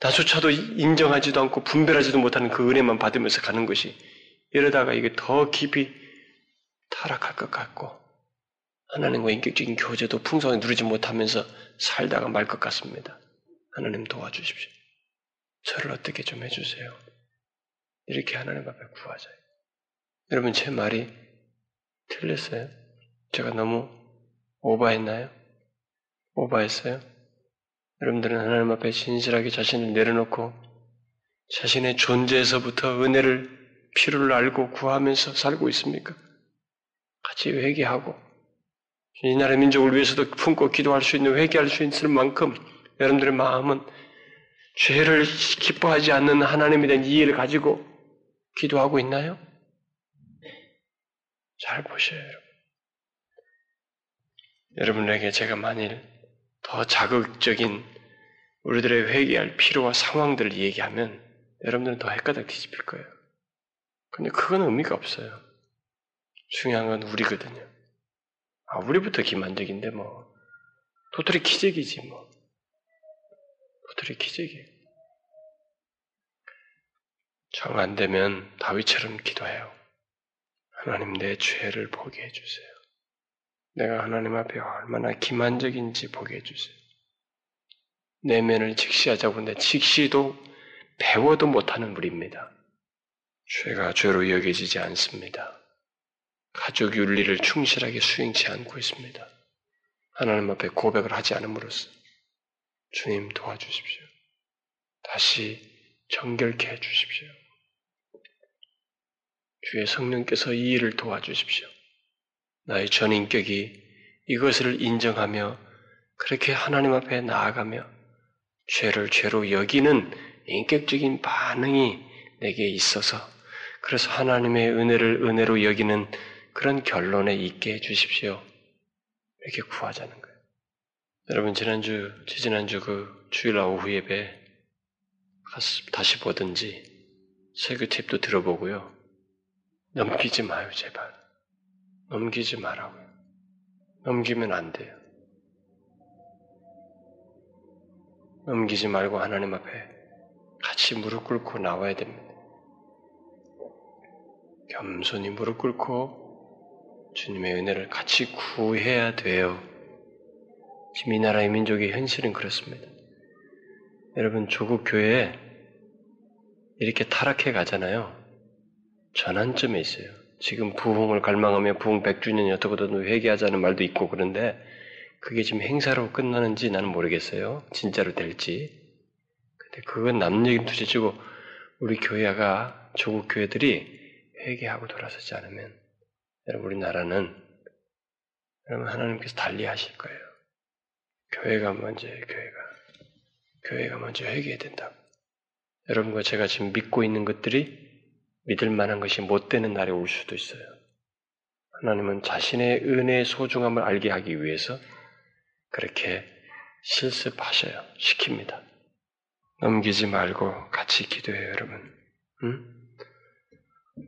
나조차도 인정하지도 않고 분별하지도 못하는 그 은혜만 받으면서 가는 것이 이러다가 이게 더 깊이 타락할 것 같고 하나님과 인격적인 교제도 풍성하게 누리지 못하면서 살다가 말 것 같습니다. 하나님 도와주십시오. 저를 어떻게 좀 해주세요. 이렇게 하나님 앞에 구하자. 여러분 제 말이 틀렸어요? 제가 너무 오버했나요? 오버했어요? 여러분들은 하나님 앞에 진실하게 자신을 내려놓고 자신의 존재에서부터 은혜를 필요를 알고 구하면서 살고 있습니까? 같이 회개하고 이 나라 민족을 위해서도 품고 기도할 수 있는 회개할 수 있을 만큼 여러분들의 마음은 죄를 기뻐하지 않는 하나님에 대한 이해를 가지고 기도하고 있나요? 잘 보셔요, 여러분. 여러분에게 제가 만일 더 자극적인 우리들의 회개할 필요와 상황들을 얘기하면 여러분들은 더 헷갈려 뒤집힐 거예요. 근데 그건 의미가 없어요. 중요한 건 우리거든요. 아, 우리부터 기만적인데 뭐 도토리 기적이지 뭐. 도토리 기적이. 정 안 되면 다윗처럼 기도해요. 하나님 내 죄를 보게 해주세요. 내가 하나님 앞에 얼마나 기만적인지 보게 해주세요. 내면을 직시하자고 내 직시도 배워도 못하는 우리입니다. 죄가 죄로 여겨지지 않습니다. 가족 윤리를 충실하게 수행치 않고 있습니다. 하나님 앞에 고백을 하지 않음으로써 주님 도와주십시오. 다시 정결케 해주십시오. 주의 성령께서 이 일을 도와주십시오. 나의 전 인격이 이것을 인정하며 그렇게 하나님 앞에 나아가며 죄를 죄로 여기는 인격적인 반응이 내게 있어서 그래서 하나님의 은혜를 은혜로 여기는 그런 결론에 있게 해주십시오. 이렇게 구하자는 거예요. 여러분 지난주, 지지난주 그 주일 오후 예배 다시 보든지 세그 팁도 들어보고요. 넘기지 마요, 제발. 넘기지 말라고요. 넘기면 안 돼요. 넘기지 말고 하나님 앞에 같이 무릎 꿇고 나와야 됩니다. 겸손히 무릎 꿇고 주님의 은혜를 같이 구해야 돼요. 지금 이 나라의 민족의 현실은 그렇습니다. 여러분, 조국 교회에 이렇게 타락해 가잖아요. 전환점에 있어요. 지금 부흥을 갈망하며 부흥 100주년이 어떻게든 회개하자는 말도 있고 그런데 그게 지금 행사로 끝나는지 나는 모르겠어요. 진짜로 될지. 근데 그건 남 얘기는 둘째치고 우리 교회가 조국 교회들이 회개하고 돌아서지 않으면 여러분 우리나라는 여러분 하나님께서 달리하실 거예요. 교회가 먼저 교회가 교회가 먼저 회개해야 된다고. 여러분과 제가 지금 믿고 있는 것들이 믿을 만한 것이 못 되는 날이 올 수도 있어요. 하나님은 자신의 은혜의 소중함을 알게 하기 위해서 그렇게 실습하셔요. 시킵니다. 넘기지 말고 같이 기도해요, 여러분. 응?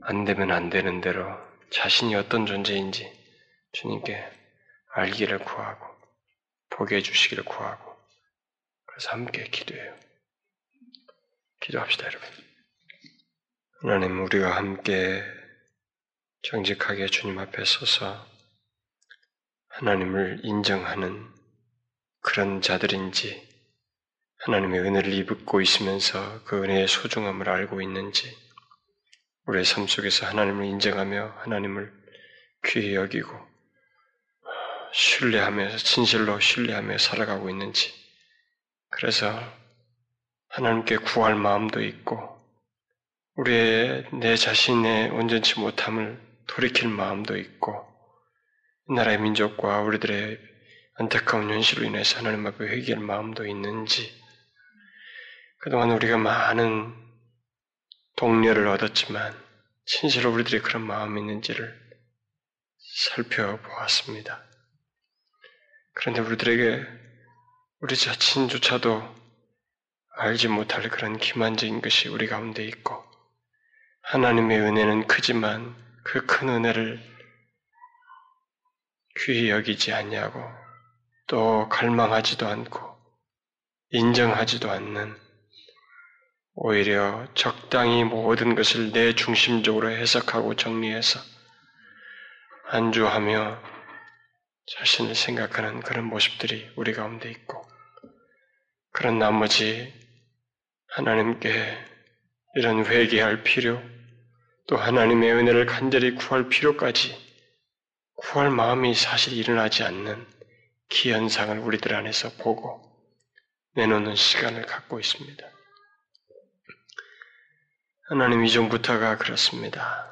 안 되면 안 되는 대로 자신이 어떤 존재인지 주님께 알기를 구하고 보게 해주시기를 구하고 그래서 함께 기도해요. 기도합시다, 여러분. 하나님, 우리가 함께 정직하게 주님 앞에 서서 하나님을 인정하는 그런 자들인지, 하나님의 은혜를 입고 있으면서 그 은혜의 소중함을 알고 있는지, 우리의 삶 속에서 하나님을 인정하며 하나님을 귀히 여기고 신뢰하며 진실로 신뢰하며 살아가고 있는지. 그래서 하나님께 구할 마음도 있고 우리의 내 자신의 온전치 못함을 돌이킬 마음도 있고 이 나라의 민족과 우리들의 안타까운 현실로 인해서 하나님 앞에 회개할 마음도 있는지 그동안 우리가 많은 동료를 얻었지만 진실로 우리들이 그런 마음이 있는지를 살펴보았습니다. 그런데 우리들에게 우리 자신조차도 알지 못할 그런 기만적인 것이 우리 가운데 있고 하나님의 은혜는 크지만 그 큰 은혜를 귀히 여기지 않냐고 또 갈망하지도 않고 인정하지도 않는 오히려 적당히 모든 것을 내 중심적으로 해석하고 정리해서 안주하며 자신을 생각하는 그런 모습들이 우리 가운데 있고, 그런 나머지 하나님께 이런 회개할 필요, 또 하나님의 은혜를 간절히 구할 필요까지 구할 마음이 사실 일어나지 않는 기현상을 우리들 안에서 보고 내놓는 시간을 갖고 있습니다. 하나님 이전부터가 그렇습니다.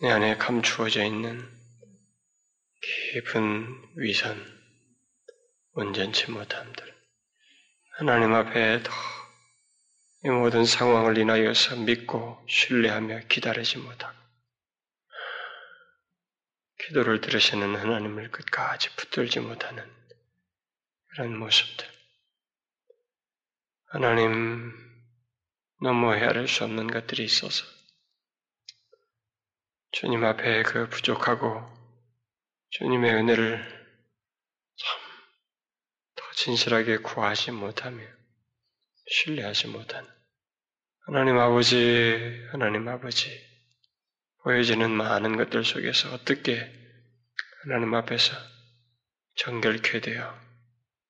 내 안에 감추어져 있는 깊은 위선, 온전치 못함들. 하나님 앞에 더 이 모든 상황을 인하여서 믿고 신뢰하며 기다리지 못하고 기도를 들으시는 하나님을 끝까지 붙들지 못하는 그런 모습들. 하나님 너무 헤아릴 수 없는 것들이 있어서 주님 앞에 그 부족하고 주님의 은혜를 참 더 진실하게 구하지 못하며 신뢰하지 못한 하나님 아버지, 하나님 아버지, 보여지는 많은 것들 속에서 어떻게 하나님 앞에서 정결케 되어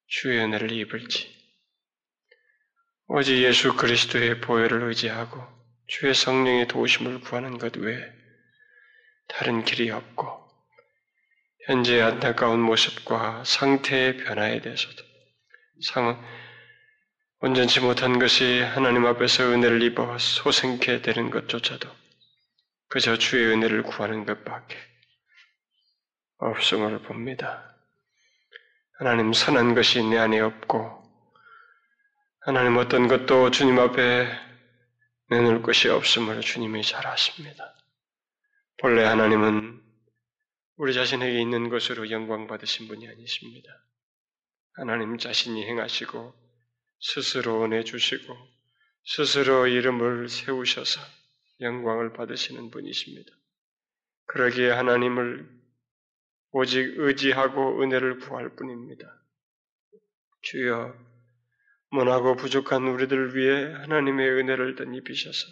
주의 은혜를 입을지, 오직 예수 그리스도의 보혈을 의지하고 주의 성령의 도우심을 구하는 것 외에 다른 길이 없고, 현재 안타까운 모습과 상태의 변화에 대해서도 상, 온전치 못한 것이 하나님 앞에서 은혜를 입어 소생케 되는 것조차도 그저 주의 은혜를 구하는 것밖에 없음을 봅니다. 하나님 선한 것이 내 안에 없고 하나님 어떤 것도 주님 앞에 내놓을 것이 없음을 주님이 잘 아십니다. 본래 하나님은 우리 자신에게 있는 것으로 영광 받으신 분이 아니십니다. 하나님 자신이 행하시고 스스로 내주시고 스스로 이름을 세우셔서 영광을 받으시는 분이십니다. 그러기에 하나님을 오직 의지하고 은혜를 구할 뿐입니다. 주여, 문하고 부족한 우리들 위해 하나님의 은혜를 덧입히셔서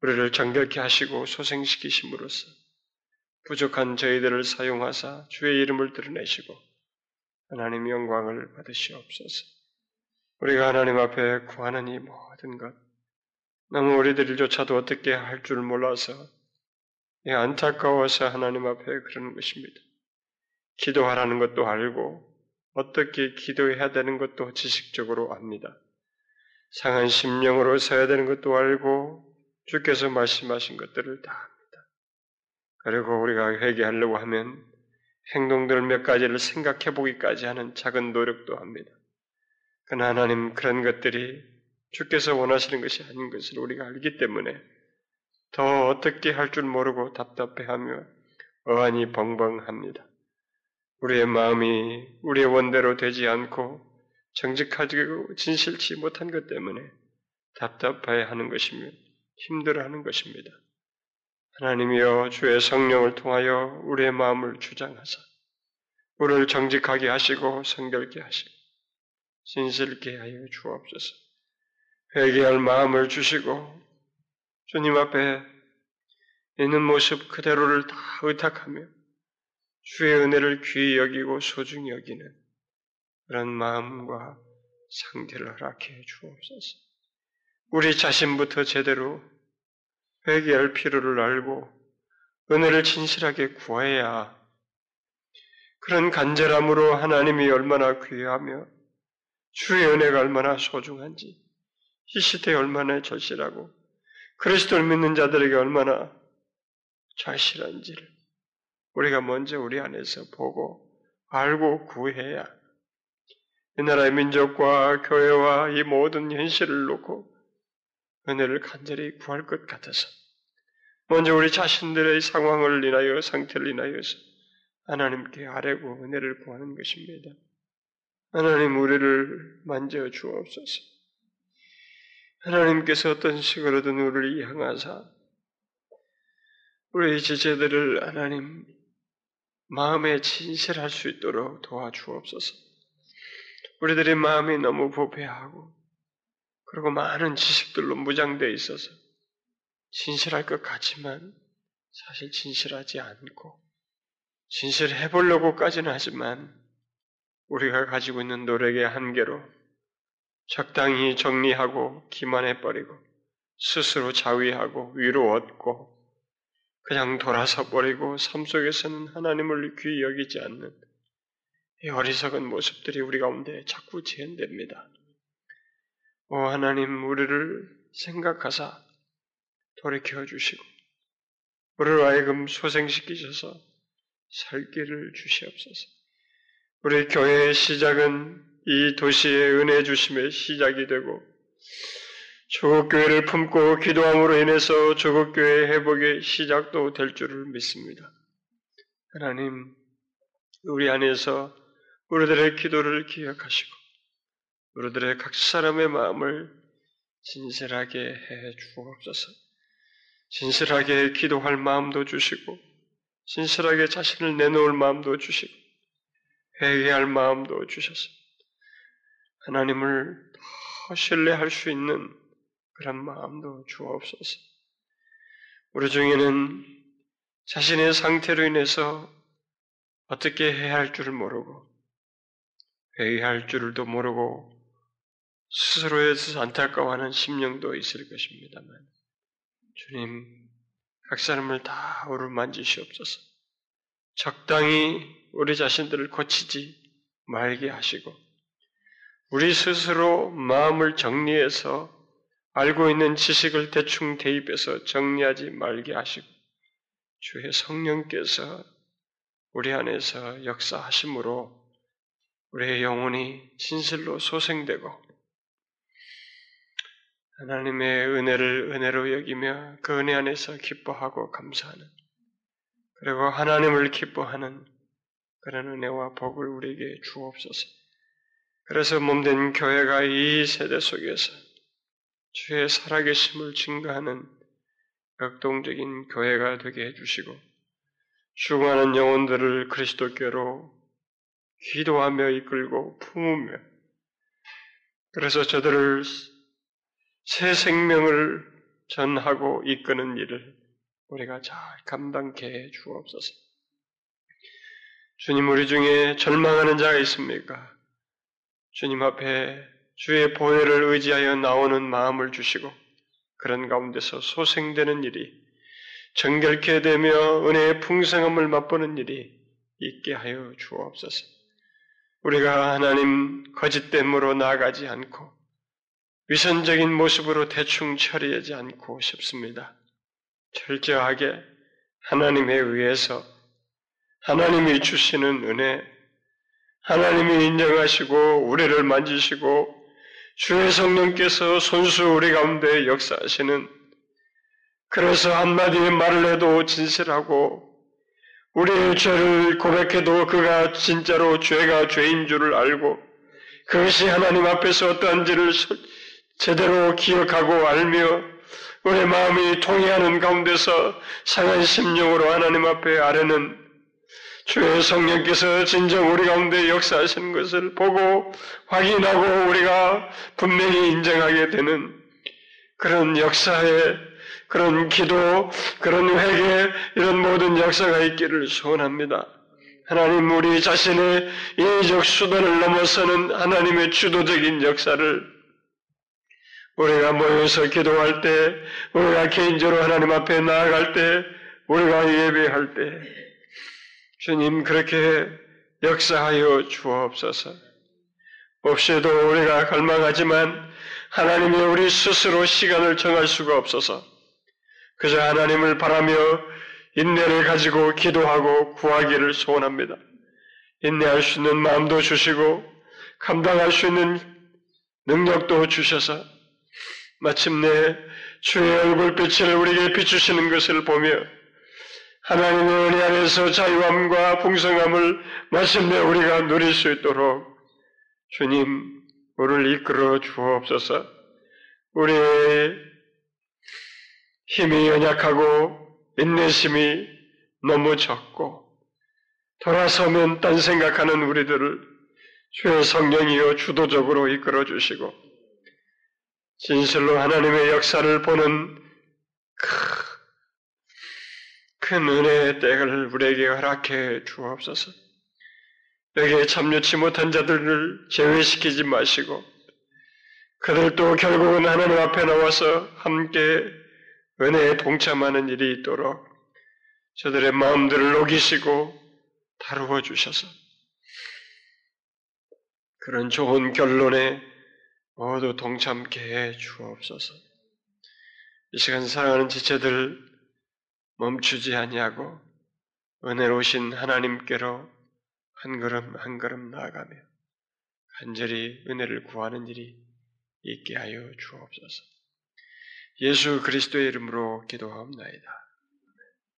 우리를 정결케 하시고 소생시키심으로써 부족한 저희들을 사용하사 주의 이름을 드러내시고 하나님 영광을 받으시옵소서. 우리가 하나님 앞에 구하는 이 모든 것, 너무 우리들조차도 어떻게 할 줄 몰라서 안타까워서 하나님 앞에 그러는 것입니다. 기도하라는 것도 알고 어떻게 기도해야 되는 것도 지식적으로 압니다. 상한 심령으로 서야 되는 것도 알고 주께서 말씀하신 것들을 다 압니다. 그리고 우리가 회개하려고 하면 행동들 몇 가지를 생각해 보기까지 하는 작은 노력도 합니다. 그러나 하나님 그런 것들이 주께서 원하시는 것이 아닌 것을 우리가 알기 때문에 더 어떻게 할 줄 모르고 답답해하며 어안이 벙벙합니다. 우리의 마음이 우리의 원대로 되지 않고 정직하고 진실치 못한 것 때문에 답답해하는 것이며 힘들어하는 것입니다. 하나님이여 주의 성령을 통하여 우리의 마음을 주장하사 우리를 정직하게 하시고 성결케 하시고 진실케 하여 주옵소서. 회개할 마음을 주시고 주님 앞에 있는 모습 그대로를 다 의탁하며 주의 은혜를 귀히 여기고 소중히 여기는 그런 마음과 상태를 허락해 주옵소서. 우리 자신부터 제대로 회개할 필요를 알고 은혜를 진실하게 구해야 그런 간절함으로 하나님이 얼마나 귀하며 주의 은혜가 얼마나 소중한지, 이 시대에 얼마나 절실하고, 그리스도를 믿는 자들에게 얼마나 절실한지를 우리가 먼저 우리 안에서 보고 알고 구해야 이 나라의 민족과 교회와 이 모든 현실을 놓고 은혜를 간절히 구할 것 같아서 먼저 우리 자신들의 상황을 인하여 상태를 인하여서 하나님께 아뢰고 은혜를 구하는 것입니다. 하나님 우리를 만져 주옵소서. 하나님께서 어떤 식으로든 우리를 향하사 우리 지체들을 하나님 마음에 진실할 수 있도록 도와주옵소서. 우리들의 마음이 너무 부패하고 그리고 많은 지식들로 무장되어 있어서 진실할 것 같지만 사실 진실하지 않고 진실해 보려고까지는 하지만 우리가 가지고 있는 노력의 한계로 적당히 정리하고 기만해버리고 스스로 자위하고 위로 얻고 그냥 돌아서 버리고 삶 속에서는 하나님을 귀히 여기지 않는 이 어리석은 모습들이 우리 가운데 자꾸 재현됩니다. 오 하나님 우리를 생각하사 돌이켜 주시고 우리를 하여금 소생시키셔서 살기를 주시옵소서. 우리 교회의 시작은 이 도시의 은혜 주심의 시작이 되고 조국 교회를 품고 기도함으로 인해서 조국 교회의 회복의 시작도 될 줄을 믿습니다. 하나님, 우리 안에서 우리들의 기도를 기억하시고 우리들의 각 사람의 마음을 진실하게 해 주옵소서. 진실하게 기도할 마음도 주시고, 진실하게 자신을 내놓을 마음도 주시고, 회개할 마음도 주셨습니다. 하나님을 더 신뢰할 수 있는 그런 마음도 주옵소서. 우리 중에는 자신의 상태로 인해서 어떻게 해야 할 줄을 모르고, 회의할 줄도 모르고, 스스로에 서 안타까워하는 심령도 있을 것입니다만, 주님, 각 사람을 다 오르만지시옵소서. 적당히 우리 자신들을 고치지 말게 하시고, 우리 스스로 마음을 정리해서 알고 있는 지식을 대충 대입해서 정리하지 말게 하시고, 주의 성령께서 우리 안에서 역사하심으로 우리의 영혼이 진실로 소생되고 하나님의 은혜를 은혜로 여기며 그 은혜 안에서 기뻐하고 감사하는 그리고 하나님을 기뻐하는 그런 은혜와 복을 우리에게 주옵소서. 그래서 몸된 교회가 이 세대 속에서 주의 살아계심을 증거하는 역동적인 교회가 되게 해주시고 죽어가는 영혼들을 그리스도께로 기도하며 이끌고 품으며 그래서 저들을 새 생명을 전하고 이끄는 일을 우리가 잘 감당케 해 주옵소서. 주님 우리 중에 절망하는 자가 있습니까? 주님 앞에 주의 보혜를 의지하여 나오는 마음을 주시고 그런 가운데서 소생되는 일이 정결케 되며 은혜의 풍성함을 맛보는 일이 있게 하여 주옵소서. 우리가 하나님 거짓됨으로 나아가지 않고 위선적인 모습으로 대충 처리하지 않고 싶습니다. 철저하게 하나님에 의해서 하나님이 주시는 은혜, 하나님이 인정하시고 우리를 만지시고 주의 성령께서 손수 우리 가운데 역사하시는 그래서 한마디의 말을 해도 진실하고 우리의 죄를 고백해도 그가 진짜로 죄가 죄인 줄을 알고 그것이 하나님 앞에서 어떠한지를 제대로 기억하고 알며 우리 마음이 통해하는 가운데서 상한 심령으로 하나님 앞에 아뢰는 주의 성령께서 진정 우리 가운데 역사하시는 것을 보고 확인하고 우리가 분명히 인정하게 되는 그런 역사에 그런 기도, 그런 회개, 이런 모든 역사가 있기를 소원합니다. 하나님 우리 자신의 인위적 수단을 넘어서는 하나님의 주도적인 역사를 우리가 모여서 기도할 때, 우리가 개인적으로 하나님 앞에 나아갈 때, 우리가 예배할 때, 주님 그렇게 역사하여 주옵소서. 없이도 우리가 갈망하지만 하나님이 우리 스스로 시간을 정할 수가 없어서 그저 하나님을 바라며 인내를 가지고 기도하고 구하기를 소원합니다. 인내할 수 있는 마음도 주시고 감당할 수 있는 능력도 주셔서 마침내 주의 얼굴빛을 우리에게 비추시는 것을 보며 하나님의 은혜 안에서 자유함과 풍성함을 마침내 우리가 누릴 수 있도록 주님 우리를 이끌어 주옵소서. 우리의 힘이 연약하고 인내심이 너무 적고 돌아서면 딴 생각하는 우리들을 주의 성령이여 주도적으로 이끌어 주시고 진실로 하나님의 역사를 보는 큰 은혜의 때를 우리에게 허락해 주옵소서. 여기에 참여치 못한 자들을 제외시키지 마시고 그들도 결국은 하나님 앞에 나와서 함께 은혜에 동참하는 일이 있도록 저들의 마음들을 녹이시고 다루어 주셔서 그런 좋은 결론에 모두 동참케 해 주옵소서. 이 시간 사랑하는 지체들 멈추지 아니하고 은혜로우신 하나님께로 한 걸음 한 걸음 나아가며 간절히 은혜를 구하는 일이 있게 하여 주옵소서. 예수 그리스도의 이름으로 기도하옵나이다.